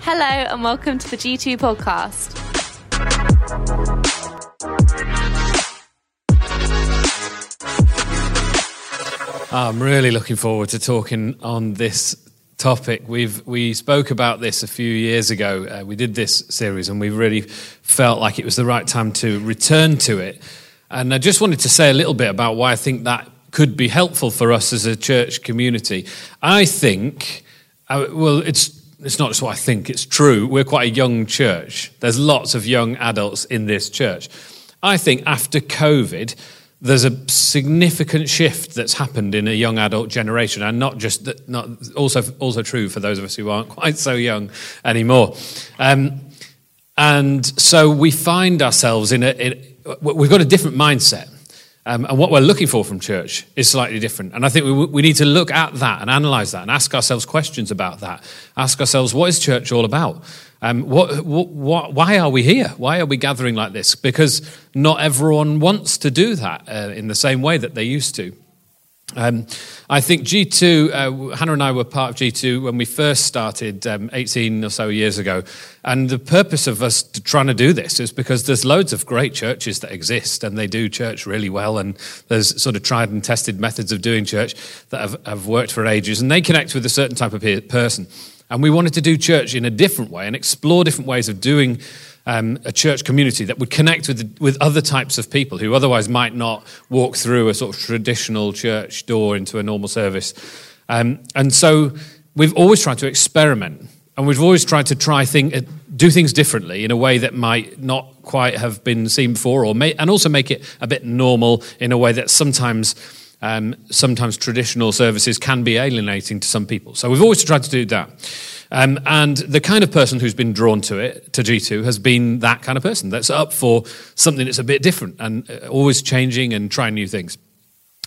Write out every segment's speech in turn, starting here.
Hello, and welcome to the G2 podcast. I'm really looking forward to talking on this topic. We've we spoke about this a few years ago. Uh, we did this series, and we really felt like it was the right time to return to it. And I just wanted to say a little bit about why I think that could be helpful for us as a church community. I think, uh, well, it's it's not just what I think; it's true. We're quite a young church. There's lots of young adults in this church. I think after COVID there's a significant shift that's happened in a young adult generation, and not just that, not also also true for those of us who aren't quite so young anymore. Um, and so we find ourselves in a, in, we've got a different mindset. Um, and what we're looking for from church is slightly different. And I think we, we need to look at that and analyze that and ask ourselves questions about that. Ask ourselves, what is church all about? Um, what, what, why are we here? Why are we gathering like this? Because not everyone wants to do that uh, in the same way that they used to. Um, I think G2, uh, Hannah and I were part of G2 when we first started um, 18 or so years ago. And the purpose of us trying to do this is because there's loads of great churches that exist and they do church really well. And there's sort of tried and tested methods of doing church that have, have worked for ages. And they connect with a certain type of person. And we wanted to do church in a different way and explore different ways of doing um, a church community that would connect with, with other types of people who otherwise might not walk through a sort of traditional church door into a normal service. Um, and so we've always tried to experiment and we've always tried to try thing, uh, do things differently in a way that might not quite have been seen before, or may, and also make it a bit normal in a way that sometimes um, sometimes traditional services can be alienating to some people. So we've always tried to do that. Um, and the kind of person who's been drawn to it, to G2, has been that kind of person that's up for something that's a bit different and uh, always changing and trying new things.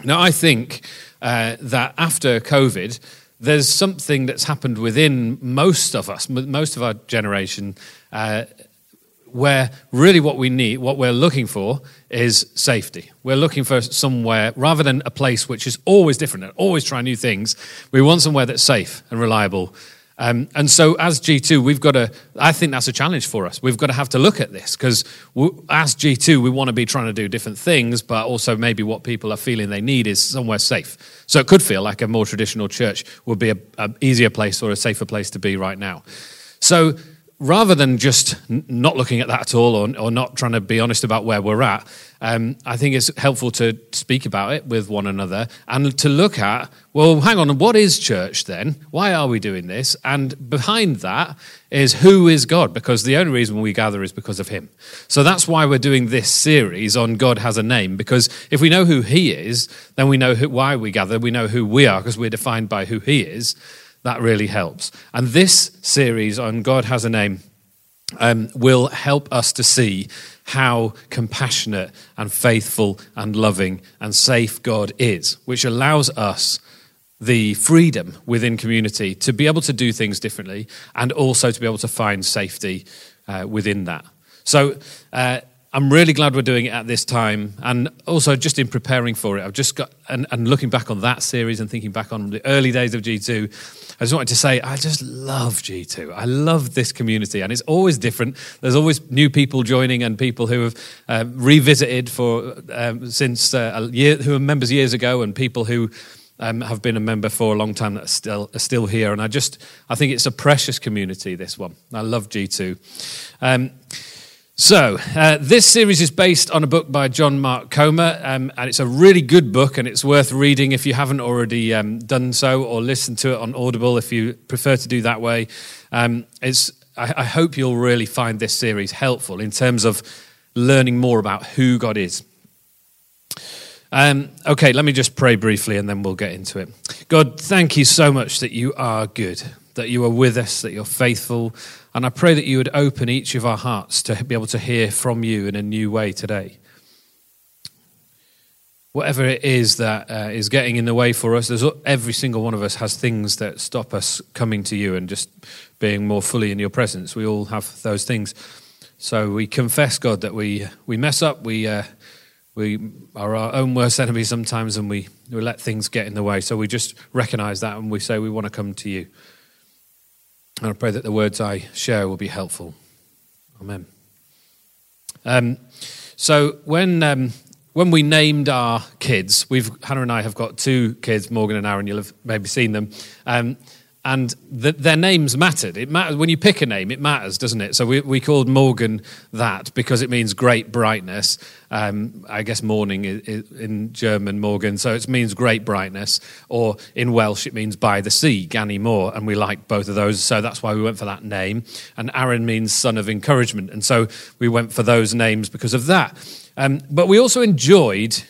Now, I think uh, that after COVID, there's something that's happened within most of us, most of our generation, uh, where really what we need, what we're looking for, is safety. We're looking for somewhere, rather than a place which is always different and always trying new things, we want somewhere that's safe and reliable. Um, and so, as G2, we've got to, I think that's a challenge for us. We've got to have to look at this because as G2, we want to be trying to do different things, but also maybe what people are feeling they need is somewhere safe. So, it could feel like a more traditional church would be an easier place or a safer place to be right now. So, rather than just not looking at that at all or, or not trying to be honest about where we're at, um, I think it's helpful to speak about it with one another and to look at, well, hang on, what is church then? Why are we doing this? And behind that is who is God? Because the only reason we gather is because of Him. So that's why we're doing this series on God has a name, because if we know who He is, then we know who, why we gather, we know who we are, because we're defined by who He is that really helps. And this series on God Has a Name um, will help us to see how compassionate and faithful and loving and safe God is, which allows us the freedom within community to be able to do things differently and also to be able to find safety uh, within that. So, uh, I'm really glad we're doing it at this time. And also, just in preparing for it, I've just got, and, and looking back on that series and thinking back on the early days of G2, I just wanted to say, I just love G2. I love this community, and it's always different. There's always new people joining and people who have uh, revisited for um, since uh, year, who were members years ago, and people who um, have been a member for a long time that are still are still here. And I just, I think it's a precious community. This one, I love G2. Um, so, uh, this series is based on a book by John Mark Comer, um, and it's a really good book, and it's worth reading if you haven't already um, done so, or listen to it on Audible if you prefer to do that way. Um, it's, I, I, hope you'll really find this series helpful in terms of learning more about who God is. Um, okay, let me just pray briefly, and then we'll get into it. God, thank you so much that you are good, that you are with us, that you're faithful and I pray that you would open each of our hearts to be able to hear from you in a new way today. Whatever it is that uh, is getting in the way for us, every single one of us has things that stop us coming to you and just being more fully in your presence. We all have those things. So we confess, God, that we, we mess up, we, uh, we are our own worst enemy sometimes and we, we let things get in the way. So we just recognize that and we say, We want to come to you. And I pray that the words I share will be helpful. Amen. Um, so when um, when we named our kids, we've Hannah and I have got two kids, Morgan and Aaron. You'll have maybe seen them. Um, and the, their names mattered. It matters when you pick a name. It matters, doesn't it? So we, we called Morgan that because it means great brightness. Um, I guess morning in German, Morgan. So it means great brightness. Or in Welsh, it means by the sea, Ganny Moor. And we like both of those, so that's why we went for that name. And Aaron means son of encouragement, and so we went for those names because of that. Um, but we also enjoyed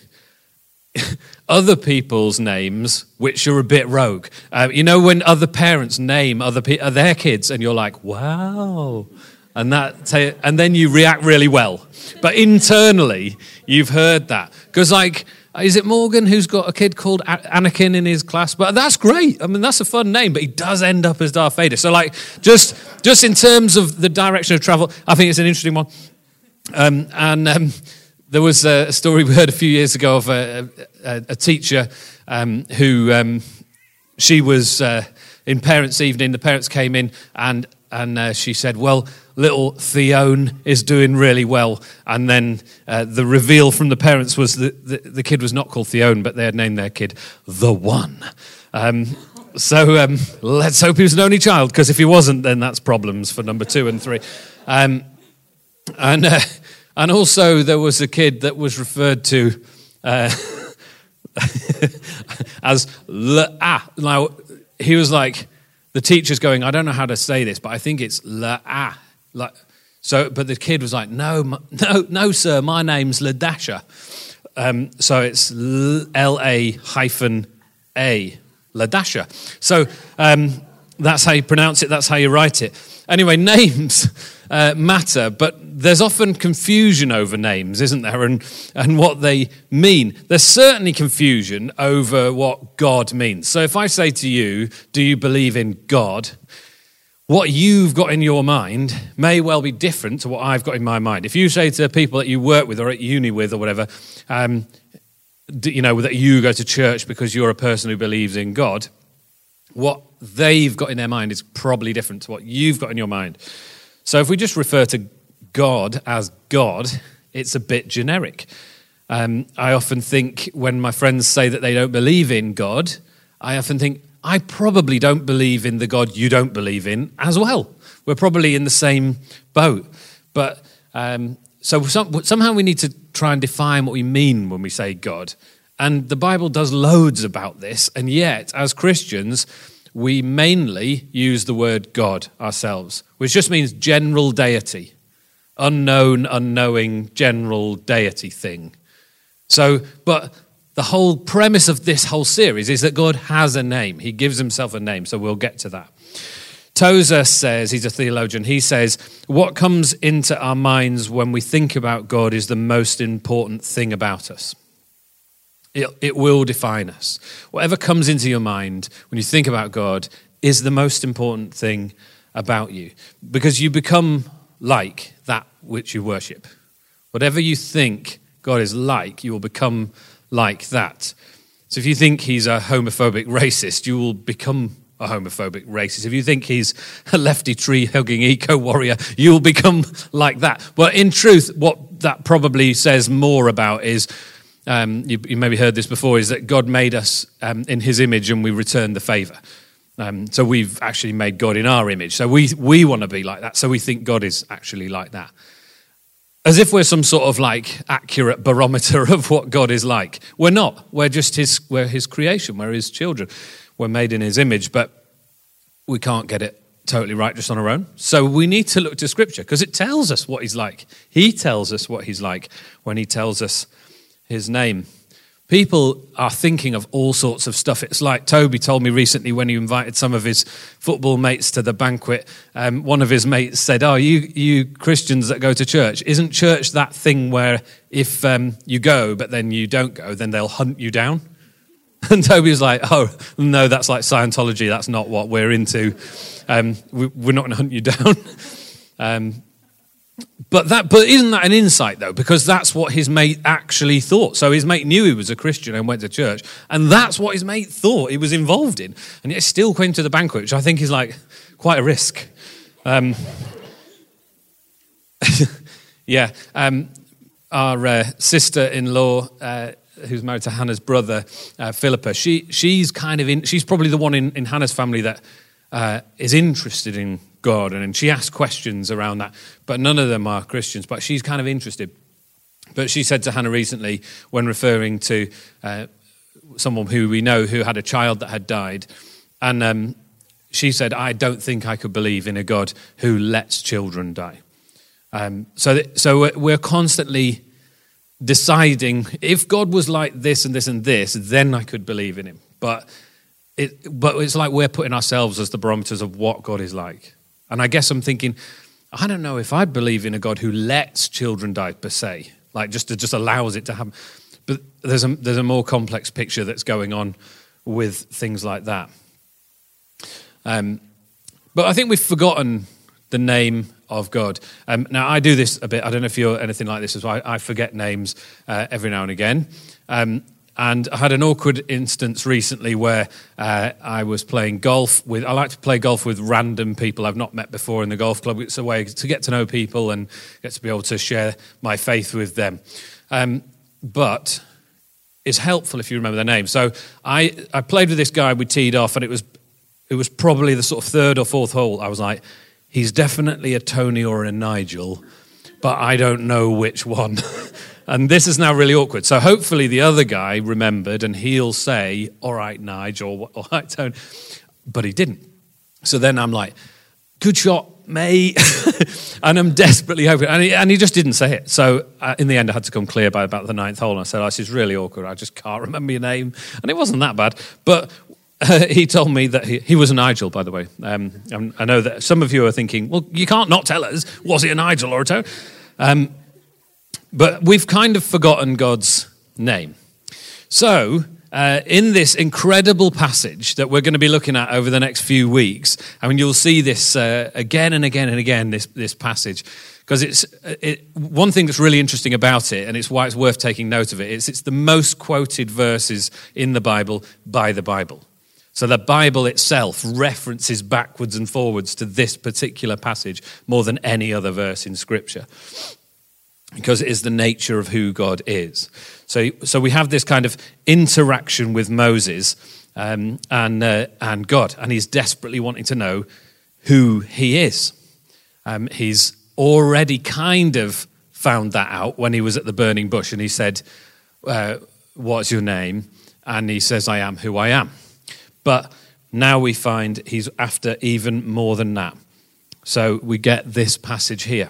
other people's names which are a bit rogue. Uh, you know, when other parents name other pe- uh, their kids, and you're like, "Wow," and that, and then you react really well. But internally, you've heard that because, like, is it Morgan who's got a kid called Anakin in his class? But that's great. I mean, that's a fun name. But he does end up as Darth Vader. So, like, just just in terms of the direction of travel, I think it's an interesting one. Um, and um, there was a story we heard a few years ago of a, a, a teacher um, who um, she was uh, in parents' evening. The parents came in and and uh, she said, "Well, little Theone is doing really well." And then uh, the reveal from the parents was that the, the, kid was not called Theone, but they had named their kid the One. Um, so um, let's hope he was an only child, because if he wasn't, then that's problems for number two and three. Um, and uh, and also, there was a kid that was referred to uh, as Le Ah. Now, he was like, the teacher's going, I don't know how to say this, but I think it's Le Ah. Like, so, but the kid was like, no, no, no, sir, my name's Ladasha. Um, so it's L A hyphen A, Ladasha. So um, that's how you pronounce it, that's how you write it. Anyway, names uh, matter, but there's often confusion over names, isn't there, and, and what they mean. There's certainly confusion over what God means. So if I say to you, Do you believe in God? What you've got in your mind may well be different to what I've got in my mind. If you say to people that you work with or at uni with or whatever, um, you know, that you go to church because you're a person who believes in God, what they've got in their mind is probably different to what you've got in your mind. So if we just refer to God as God, it's a bit generic. Um, I often think when my friends say that they don't believe in God, I often think, I probably don't believe in the God you don't believe in as well. We're probably in the same boat. But um, so some, somehow we need to try and define what we mean when we say God. And the Bible does loads about this. And yet, as Christians, we mainly use the word God ourselves, which just means general deity, unknown, unknowing, general deity thing. So, but the whole premise of this whole series is that God has a name. He gives himself a name, so we'll get to that. Tozer says, he's a theologian, he says, what comes into our minds when we think about God is the most important thing about us. It, it will define us. Whatever comes into your mind when you think about God is the most important thing about you because you become like that which you worship. Whatever you think God is like, you will become like that. So if you think he's a homophobic racist, you will become a homophobic racist. If you think he's a lefty tree hugging eco warrior, you'll become like that. But in truth, what that probably says more about is um, you, you, maybe heard this before, is that God made us um, in his image and we return the favor. Um, so we've actually made God in our image. So we, we want to be like that. So we think God is actually like that. As if we're some sort of like accurate barometer of what God is like. We're not. We're just his, we're his creation. We're his children. We're made in his image, but we can't get it totally right just on our own. So we need to look to scripture because it tells us what he's like. He tells us what he's like when he tells us his name. People are thinking of all sorts of stuff. It's like Toby told me recently when he invited some of his football mates to the banquet. Um, one of his mates said, Oh, you, you Christians that go to church, isn't church that thing where if um, you go but then you don't go, then they'll hunt you down? And Toby was like, Oh, no, that's like Scientology. That's not what we're into. Um, we, are not going to hunt you down. But that, but isn't that an insight though? Because that's what his mate actually thought. So his mate knew he was a Christian and went to church, and that's what his mate thought he was involved in, and yet still came to the banquet, which I think is like quite a risk. Um, yeah, um, our uh, sister-in-law. Uh, who's married to Hannah's brother, uh, Philippa, she, she's kind of in, she's probably the one in, in Hannah's family that uh, is interested in God, and, she asks questions around that, but none of them are Christians, but she's kind of interested. But she said to Hannah recently, when referring to uh, someone who we know who had a child that had died, and um, she said, I don't think I could believe in a God who lets children die. Um, so, that, so we're constantly deciding if God was like this and this and this, then I could believe in him. But, it, but it's like we're putting ourselves as the barometers of what God is like. And I guess I'm thinking, I don't know if I believe in a God who lets children die per se, like just just allows it to happen. But there's a there's a more complex picture that's going on with things like that. Um, but I think we've forgotten the name of God. Um, now I do this a bit. I don't know if you're anything like this as well. I, I forget names uh, every now and again. Um, and I had an awkward instance recently where uh, I was playing golf with, I like to play golf with random people I've not met before in the golf club. It's a way to get to know people and get to be able to share my faith with them. Um, but it's helpful if you remember their name. So I, I played with this guy, we teed off, and it was, it was probably the sort of third or fourth hole. I was like, he's definitely a Tony or a Nigel, but I don't know which one. And this is now really awkward. So hopefully the other guy remembered and he'll say, all right, Nigel, or all right, Tone. But he didn't. So then I'm like, good shot, mate. and I'm desperately hoping. And he, and he just didn't say it. So uh, in the end, I had to come clear by about the ninth hole. And I said, oh, this is really awkward. I just can't remember your name. And it wasn't that bad. But uh, he told me that he, he, was a Nigel, by the way. Um, I know that some of you are thinking, well, you can't not tell us. Was he a Nigel or a Tone? Um, but we've kind of forgotten God's name. So, uh, in this incredible passage that we're going to be looking at over the next few weeks, I mean, you'll see this uh, again and again and again, this, this passage, because it's uh, it, one thing that's really interesting about it, and it's why it's worth taking note of it, is it's the most quoted verses in the Bible by the Bible. So the Bible itself references backwards and forwards to this particular passage more than any other verse in Scripture because it is the nature of who God is. So, so we have this kind of interaction with Moses um, and, uh, and God, and he's desperately wanting to know who he is. Um, he's already kind of found that out when he was at the burning bush and he said, uh, What's your name? And he says, I am who I am. But now we find he's after even more than that. So we get this passage here.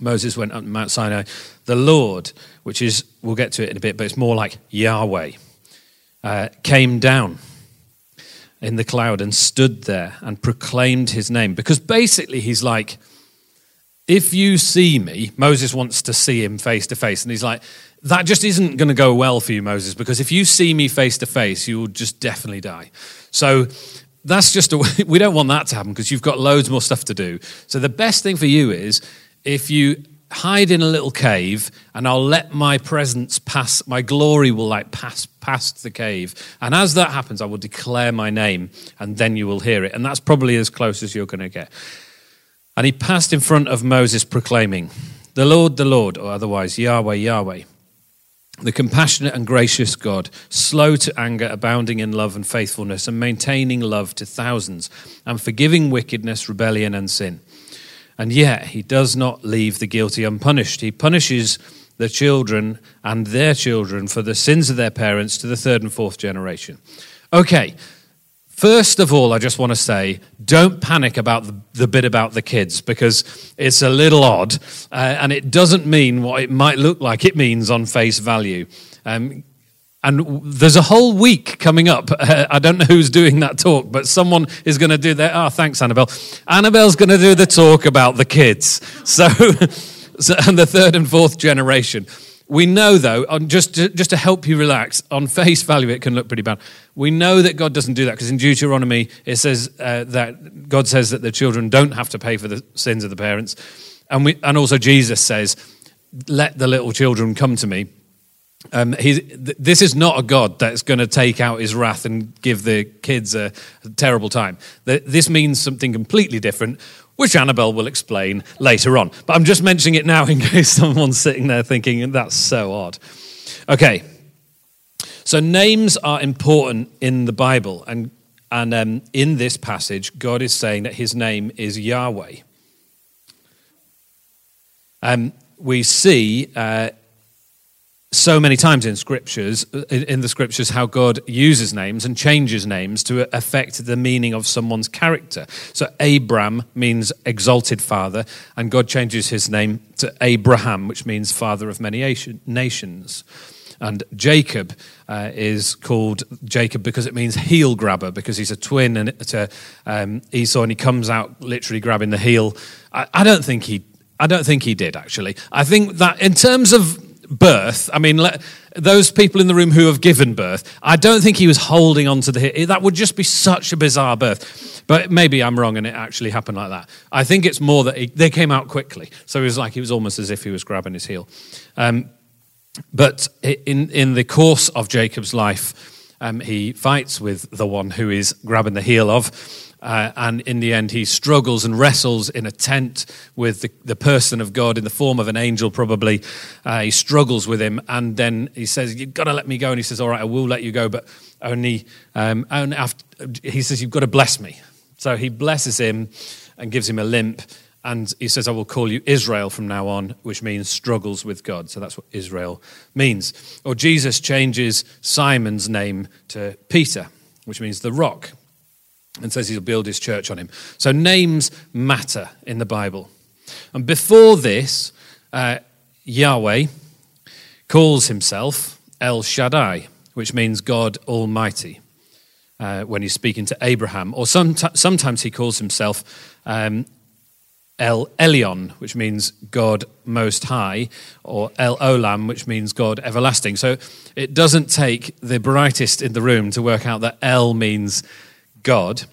Moses went up Mount Sinai. The Lord, which is, we'll get to it in a bit, but it's more like Yahweh, uh, came down in the cloud and stood there and proclaimed his name. Because basically, he's like, if you see me, Moses wants to see him face to face. And he's like, that just isn't going to go well for you, Moses, because if you see me face to face, you will just definitely die. So that's just a, we don't want that to happen because you've got loads more stuff to do. So the best thing for you is if you hide in a little cave and I'll let my presence pass, my glory will like pass past the cave. And as that happens, I will declare my name and then you will hear it. And that's probably as close as you're going to get. And he passed in front of Moses proclaiming, The Lord, the Lord, or otherwise Yahweh, Yahweh, the compassionate and gracious God, slow to anger, abounding in love and faithfulness, and maintaining love to thousands, and forgiving wickedness, rebellion, and sin and yet, he does not leave the guilty unpunished. He punishes the children and their children for the sins of their parents to the third and fourth generation. Okay, first of all, I just want to say don't panic about the, the bit about the kids because it's a little odd uh, and it doesn't mean what it might look like it means on face value. Um, and there's a whole week coming up. Uh, I don't know who's doing that talk, but someone is going to do that. Oh, thanks, Annabelle. Annabelle's going to do the talk about the kids. So, so, and the third and fourth generation. We know, though, just to, just to help you relax, on face value, it can look pretty bad. We know that God doesn't do that because in Deuteronomy, it says uh, that God says that the children don't have to pay for the sins of the parents. and, we, and also Jesus says, let the little children come to me. Um, th- this is not a God that's going to take out his wrath and give the kids a, a terrible time. this means something completely different, which Annabelle will explain later on. But I'm just mentioning it now in case someone's sitting there thinking, that's so odd. Okay, so names are important in the Bible, and, and um, in this passage, God is saying that his name is Yahweh. Um, we see uh, so many times in scriptures in the scriptures how god uses names and changes names to affect the meaning of someone's character so abram means exalted father and god changes his name to abraham which means father of many nations and Jacob uh, is called Jacob because it means heel grabber, because he's a twin and to um, Esau, and he comes out literally grabbing the heel. I, I don't think he, I don't think he did actually. I think that in terms of birth, I mean, let, those people in the room who have given birth, I don't think he was holding on to the. That would just be such a bizarre birth. But maybe I'm wrong and it actually happened like that. I think it's more that he, they came out quickly. So it was like, it was almost as if he was grabbing his heel. Um, but in, in the course of Jacob's life, um, he fights with the one who is grabbing the heel of. Uh, and in the end, he struggles and wrestles in a tent with the, the person of God in the form of an angel, probably. Uh, he struggles with him, and then he says, You've got to let me go. And he says, All right, I will let you go, but only, um, only after, he says, You've got to bless me. So he blesses him and gives him a limp. And he says, I will call you Israel from now on, which means struggles with God. So that's what Israel means. Or Jesus changes Simon's name to Peter, which means the rock and says he'll build his church on him. So names matter in the Bible. And before this, uh, Yahweh calls himself El Shaddai, which means God Almighty, uh, when he's speaking to Abraham. Or some sometimes he calls himself um, El Elyon, which means God Most High, or El Olam, which means God Everlasting. So it doesn't take the brightest in the room to work out that El means God.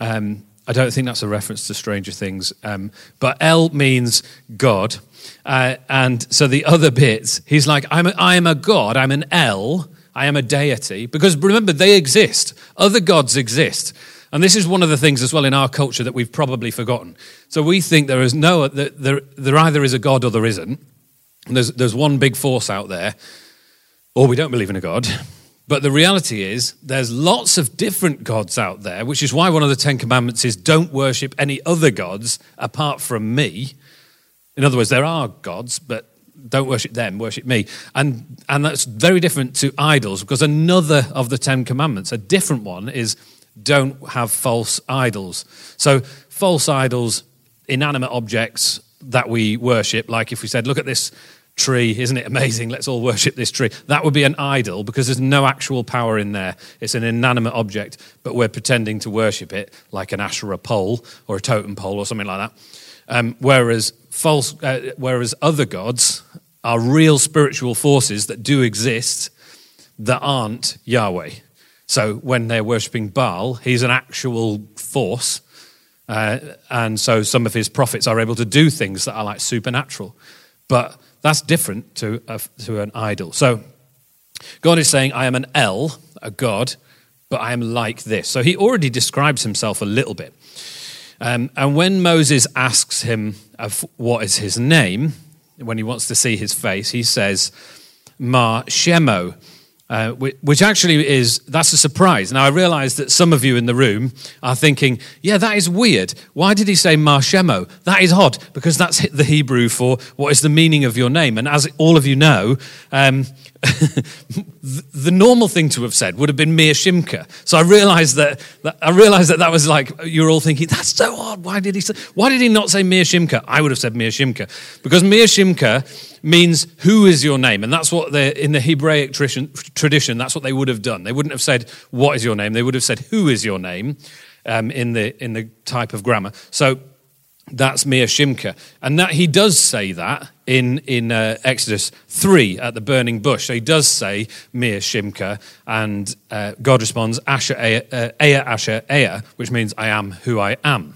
Um, I don't think that's a reference to Stranger Things, um, but El means God. Uh, and so the other bits, he's like, I'm a, I am a God, I'm an El, I am a deity. Because remember, they exist, other gods exist. And this is one of the things as well in our culture that we've probably forgotten. So we think there is no, there, there either is a God or there isn't. And there's, there's one big force out there, or we don't believe in a God. But the reality is, there's lots of different gods out there, which is why one of the Ten Commandments is don't worship any other gods apart from me. In other words, there are gods, but don't worship them, worship me. And, and that's very different to idols, because another of the Ten Commandments, a different one, is don't have false idols. So, false idols, inanimate objects that we worship, like if we said, look at this tree. Isn't it amazing? Let's all worship this tree. That would be an idol because there's no actual power in there. It's an inanimate object, but we're pretending to worship it like an Asherah pole or a totem pole or something like that. Um, whereas false, uh, whereas other gods are real spiritual forces that do exist that aren't Yahweh. So when they're worshipping Baal, he's an actual force. Uh, and so some of his prophets are able to do things that are like supernatural. But that's different to, a, to an idol. So God is saying, I am an El, a God, but I am like this. So he already describes himself a little bit. Um, and when Moses asks him of what is his name, when he wants to see his face, he says, Ma Shemo, uh, which actually is that's a surprise. Now I realise that some of you in the room are thinking, "Yeah, that is weird. Why did he say Marshemo? That is odd because that's the Hebrew for what is the meaning of your name." And as all of you know, um, the normal thing to have said would have been Mir Shimka. So I realised that, that, I realised that that was like you're all thinking that's so odd. Why did he say? Why did he not say Mir Shimka? I would have said Mir Shimka because Mir Shimka means who is your name? And that's what the, in the Hebraic tradition, tradition, that's what they would have done. They wouldn't have said, what is your name? They would have said, who is your name um, in, the, in the type of grammar. So that's Mir Shimka. And that he does say that in, in uh, Exodus 3 at the burning bush. So he does say Mir Shimka, and uh, God responds, Asher, Aya, uh, Aya, Asher, Aya, which means I am who I am.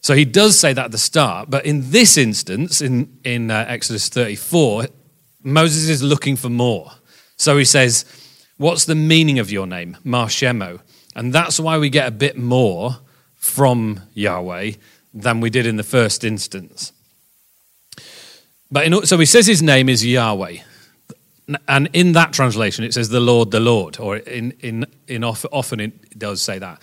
So he does say that at the start, but in this instance, in, in uh, Exodus 34, Moses is looking for more. So he says, What's the meaning of your name? Mar Shemo. And that's why we get a bit more from Yahweh than we did in the first instance. But in, so he says his name is Yahweh. And in that translation, it says the Lord, the Lord, or in, in, in often it does say that.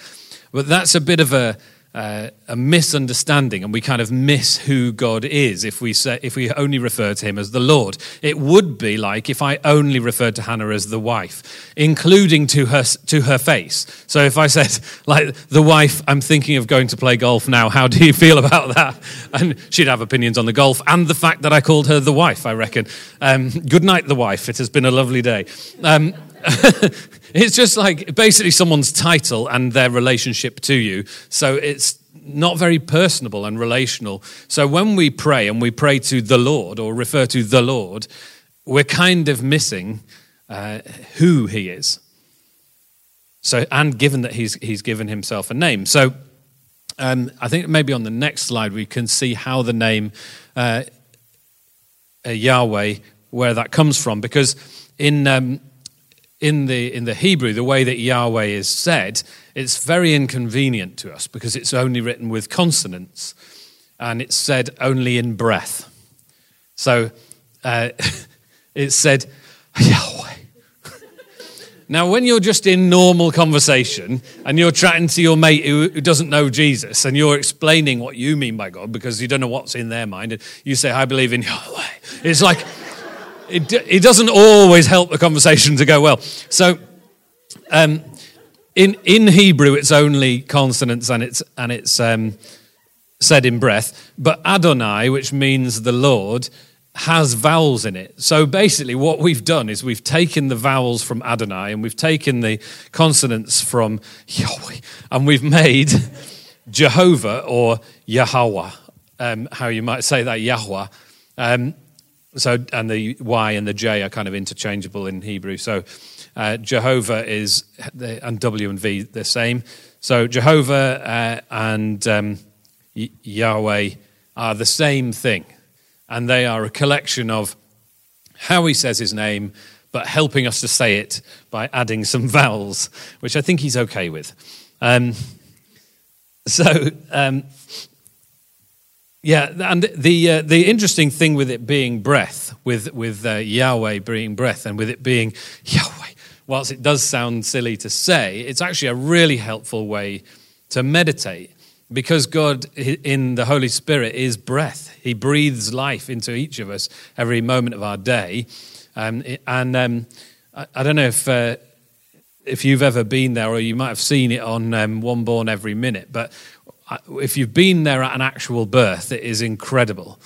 But that's a bit of a, uh, a misunderstanding and we kind of miss who God is if we say if we only refer to him as the Lord. It would be like if I only referred to Hannah as the wife, including to her to her face. So if I said like the wife, I'm thinking of going to play golf now. How do you feel about that? And she'd have opinions on the golf and the fact that I called her the wife. I reckon. Um, good night, the wife. It has been a lovely day. Um, it's just like basically someone's title and their relationship to you. So it's not very personable and relational. So when we pray and we pray to the Lord or refer to the Lord, we're kind of missing uh, who he is. So, and given that he's, he's given himself a name. So, um, I think maybe on the next slide we can see how the name uh, uh, Yahweh, where that comes from. Because in, um, in the, in the Hebrew, the way that Yahweh is said, it's very inconvenient to us because it's only written with consonants and it's said only in breath. So uh, it's said Yahweh. now, when you're just in normal conversation and you're chatting to your mate who, who doesn't know Jesus and you're explaining what you mean by God because you don't know what's in their mind, and you say, I believe in Yahweh, it's like it, it doesn't always help the conversation to go well. So, um, in, in Hebrew, it's only consonants and it's, and it's um, said in breath. But Adonai, which means the Lord, has vowels in it. So basically, what we've done is we've taken the vowels from Adonai and we've taken the consonants from Yahweh and we've made Jehovah or Yahweh, um, how you might say that, Yahweh. Um, so, and the Y and the J are kind of interchangeable in Hebrew. So, uh, Jehovah is, and W and V the same. So, Jehovah uh, and um, Yahweh are the same thing. And they are a collection of how he says his name, but helping us to say it by adding some vowels, which I think he's okay with. Um, so, um, yeah, and the uh, the interesting thing with it being breath, with with uh, Yahweh being breath, and with it being Yahweh, whilst it does sound silly to say, it's actually a really helpful way to meditate because God in the Holy Spirit is breath. He breathes life into each of us every moment of our day, um, and um, I, I, don't know if. Uh, if you've ever been there, or you might have seen it on um, One Born Every Minute, but if you've been there at an actual birth, it is incredible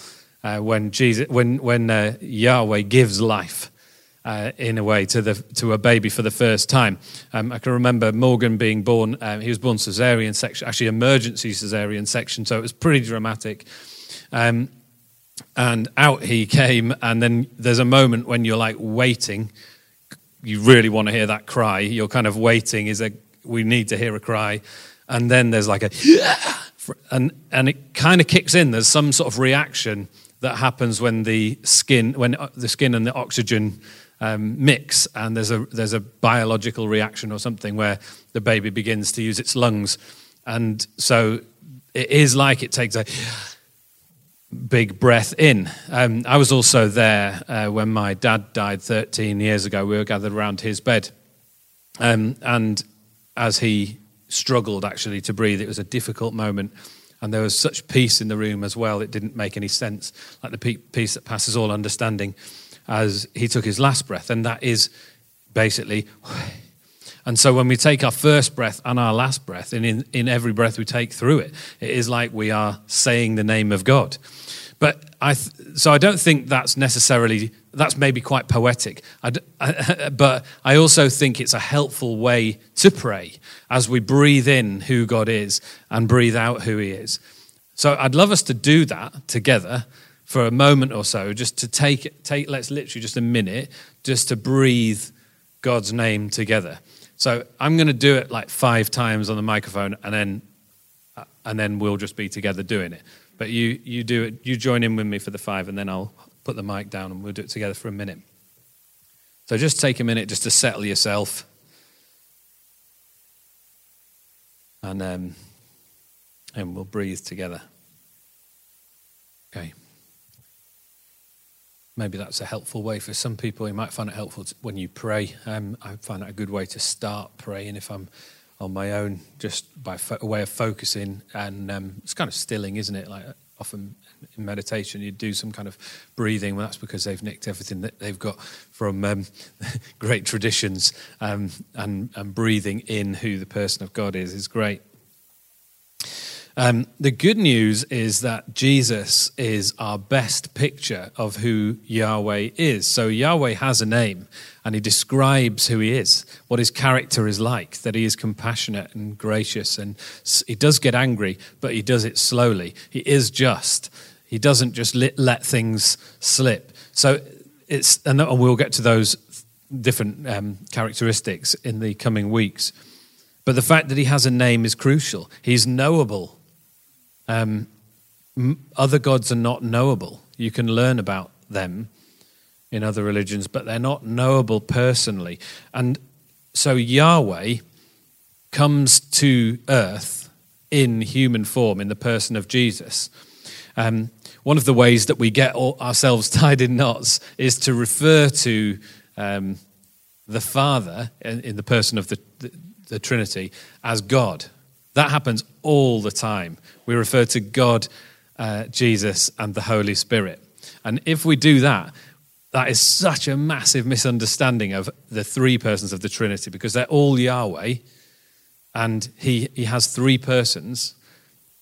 uh, when Jesus, when when uh, Yahweh gives life. Uh, in a way, to the to a baby for the first time. Um, I can remember Morgan being born. Um, he was born cesarean section, actually emergency cesarean section, so it was pretty dramatic. Um, and out he came, and then there's a moment when you're like waiting. You really want to hear that cry. You're kind of waiting. Is a we need to hear a cry, and then there's like a and and it kind of kicks in there's some sort of reaction that happens when the skin when uh, the skin and the oxygen um, mix and there's a there's a biological reaction or something where the baby begins to use its lungs and so it is like it takes a big breath in. Um, I was also there uh, when my dad died 13 years ago. We were gathered around his bed. Um, and as he struggled actually to breathe. It was a difficult moment. And there was such peace in the room as well, it didn't make any sense, like the peace that passes all understanding, as he took his last breath. And that is basically. And so when we take our first breath and our last breath, and in, in every breath we take through it, it is like we are saying the name of God. But I, th- so I don't think that's necessarily, that's maybe quite poetic. I but I also think it's a helpful way to pray as we breathe in who God is and breathe out who He is. So I'd love us to do that together for a moment or so, just to take, take let's literally just a minute, just to breathe God's name together. So I'm going to do it like five times on the microphone and then and then we'll just be together doing it. But you, you do it, you join in with me for the five, and then I'll put the mic down and we'll do it together for a minute. So just take a minute just to settle yourself. And, um, and we'll breathe together. Okay. Maybe that's a helpful way for some people. You might find it helpful when you pray. Um, I find it a good way to start praying if I'm on my own, just by fo- a way of focusing. And um, it's kind of stilling, isn't it? Like often in meditation, you do some kind of breathing. Well, that's because they've nicked everything that they've got from um, great traditions, um, and, and breathing in who the person of God is is great. Um, the good news is that Jesus is our best picture of who Yahweh is. So Yahweh has a name and he describes who he is, what his character is like, that he is compassionate and gracious. And he does get angry, but he does it slowly. He is just. He doesn't just let, let things slip. So it's, and we'll get to those different um, characteristics in the coming weeks. But the fact that he has a name is crucial. He's knowable um, other gods are not knowable. You can learn about them in other religions, but they're not knowable personally. And so Yahweh comes to earth in human form, in the person of Jesus. Um, one of the ways that we get ourselves tied in knots is to refer to um, the Father in, in, the person of the, the, the Trinity as God. That happens all the time. We refer to God, uh, Jesus, and the Holy Spirit. And if we do that, that is such a massive misunderstanding of the three persons of the Trinity because they're all Yahweh and he, he has three persons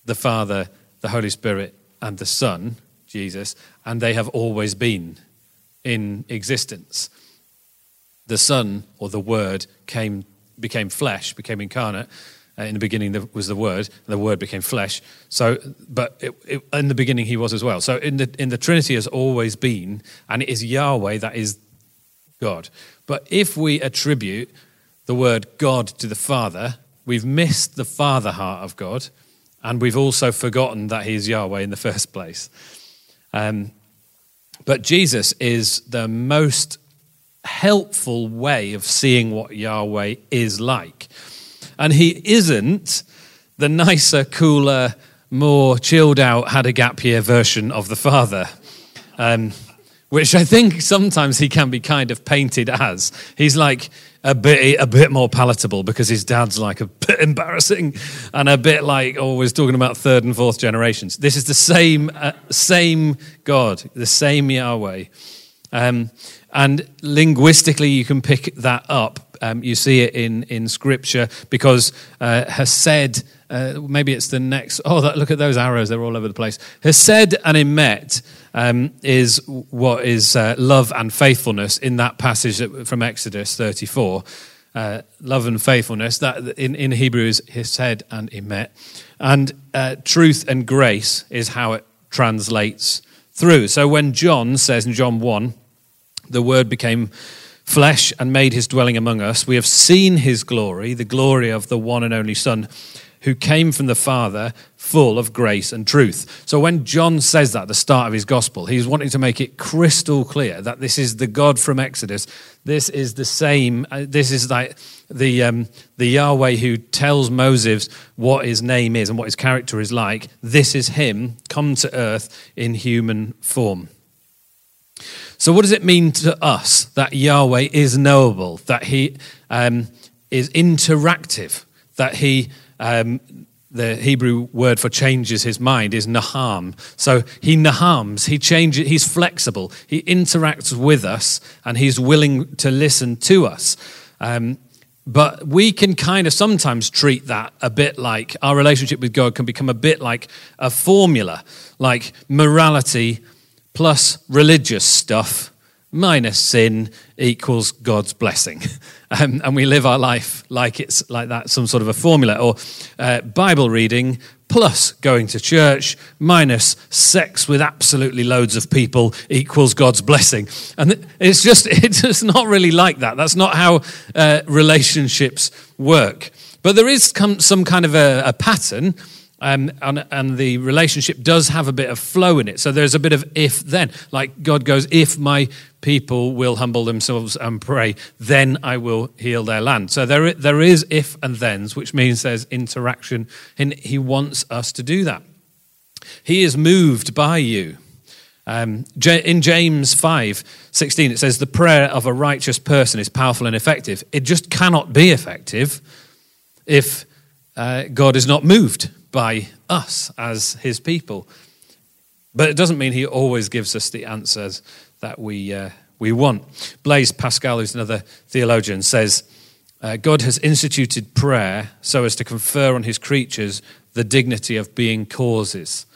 the Father, the Holy Spirit, and the Son, Jesus, and they have always been in existence. The Son, or the Word, came, became flesh, became incarnate, uh, in the beginning there was the Word, and the Word became flesh. So, but it, it, in the beginning He was as well. So, in the in the Trinity has always been, and it is Yahweh that is God. But if we attribute the word God to the Father, we've missed the Father heart of God, and we've also forgotten that He is Yahweh in the first place. Um, but Jesus is the most helpful way of seeing what Yahweh is like. And he isn't the nicer, cooler, more chilled out, had a gap year version of the father. Um, which I think sometimes he can be kind of painted as. He's like a bit a bit more palatable because his dad's like a bit embarrassing and a bit like always talking about third and fourth generations. This is the same uh, same God, the same Yahweh. Um, and linguistically, you can pick that up um, you see it in, in Scripture because uh, Hesed, uh, maybe it's the next, oh, that, look at those arrows, they're all over the place. Hesed and Emet um, is what is uh, love and faithfulness in that passage from Exodus 34. Uh, love and faithfulness, that in, in Hebrew is Hesed and Emet. And uh, truth and grace is how it translates through. So when John says in John 1, the word became flesh and made his dwelling among us. We have seen his glory, the glory of the one and only Son, who came from the Father, full of grace and truth. So when John says that at the start of his gospel, he's wanting to make it crystal clear that this is the God from Exodus. This is the same. Uh, this is like the um, the Yahweh who tells Moses what his name is and what his character is like. This is him come to earth in human form. So, what does it mean to us that Yahweh is knowable, that He um, is interactive, that He, um, the Hebrew word for changes his mind is naham. So he nahams, he changes, he's flexible, he interacts with us, and he's willing to listen to us. Um, but we can kind of sometimes treat that a bit like our relationship with God can become a bit like a formula, like morality plus religious stuff minus sin equals God's blessing. Um, and we live our life like it's like that, some sort of a formula. Or uh, Bible reading plus going to church minus sex with absolutely loads of people equals God's blessing. And it's just, it's not really like that. That's not how uh, relationships work. But there is some kind of a, a pattern Um, and, and the relationship does have a bit of flow in it. So there's a bit of if then. Like God goes, if my people will humble themselves and pray, then I will heal their land. So there, there is if and thens, which means there's interaction, and He wants us to do that. He is moved by you. Um, in James 5 16, it says, The prayer of a righteous person is powerful and effective. It just cannot be effective if uh, God is not moved by us as his people. But it doesn't mean he always gives us the answers that we, uh, we want. Blaise Pascal, who's another theologian, says, uh, God has instituted prayer so as to confer on his creatures the dignity of being causes.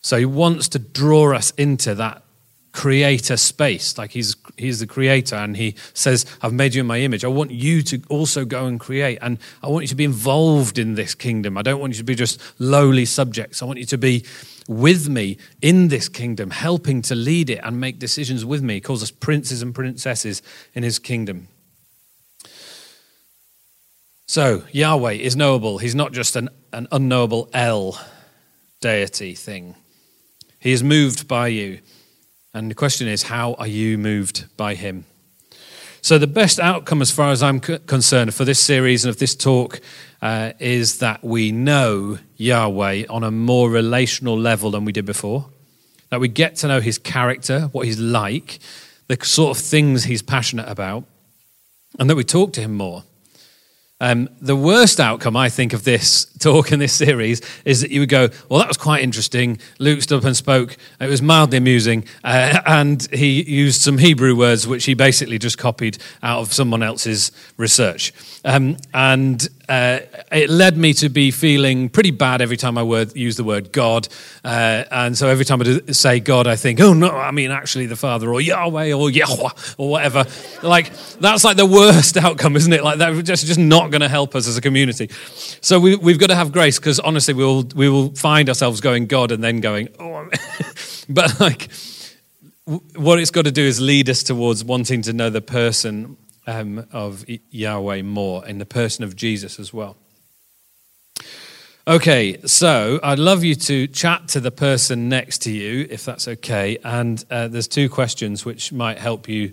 So he wants to draw us into that creator space. Like he's, he's the creator and he says, I've made you in my image. I want you to also go and create. And I want you to be involved in this kingdom. I don't want you to be just lowly subjects. I want you to be with me in this kingdom, helping to lead it and make decisions with me. He calls us princes and princesses in his kingdom. So, Yahweh is knowable. He's not just an, an unknowable El deity thing. He is moved by you. And the question is, how are you moved by him? So, the best outcome, as far as I'm concerned, for this series and of this talk uh, is that we know Yahweh on a more relational level than we did before. That we get to know his character, what he's like, the sort of things he's passionate about, and that we talk to him more. Um, the worst outcome, I think, of this talk in this series is that you would go, Well, that was quite interesting. Luke stood up and spoke. It was mildly amusing. Uh, and he used some Hebrew words, which he basically just copied out of someone else's research. Um, and uh, it led me to be feeling pretty bad every time I word, use the word God. Uh, and so every time I say God, I think, oh no, I mean actually the Father or Yahweh or Yahweh or whatever. like, that's like the worst outcome, isn't it? Like, that's just, just not going to help us as a community. So we, we've got to have grace because honestly, we will, we will find ourselves going God and then going, oh, but like, what it's got to do is lead us towards wanting to know the person um, of Yahweh more in the person of Jesus as well. Okay, so I'd love you to chat to the person next to you, if that's okay. And uh, there's two questions which might help you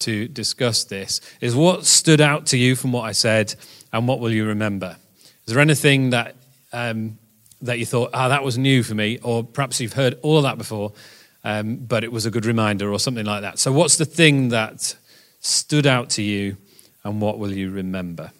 to discuss this. Is what stood out to you from what I said, and what will you remember? Is there anything that um, that you thought, ah, that was new for me, or perhaps you've heard all of that before, um, but it was a good reminder, or something like that? So, what's the thing that stood out to you, and what will you remember?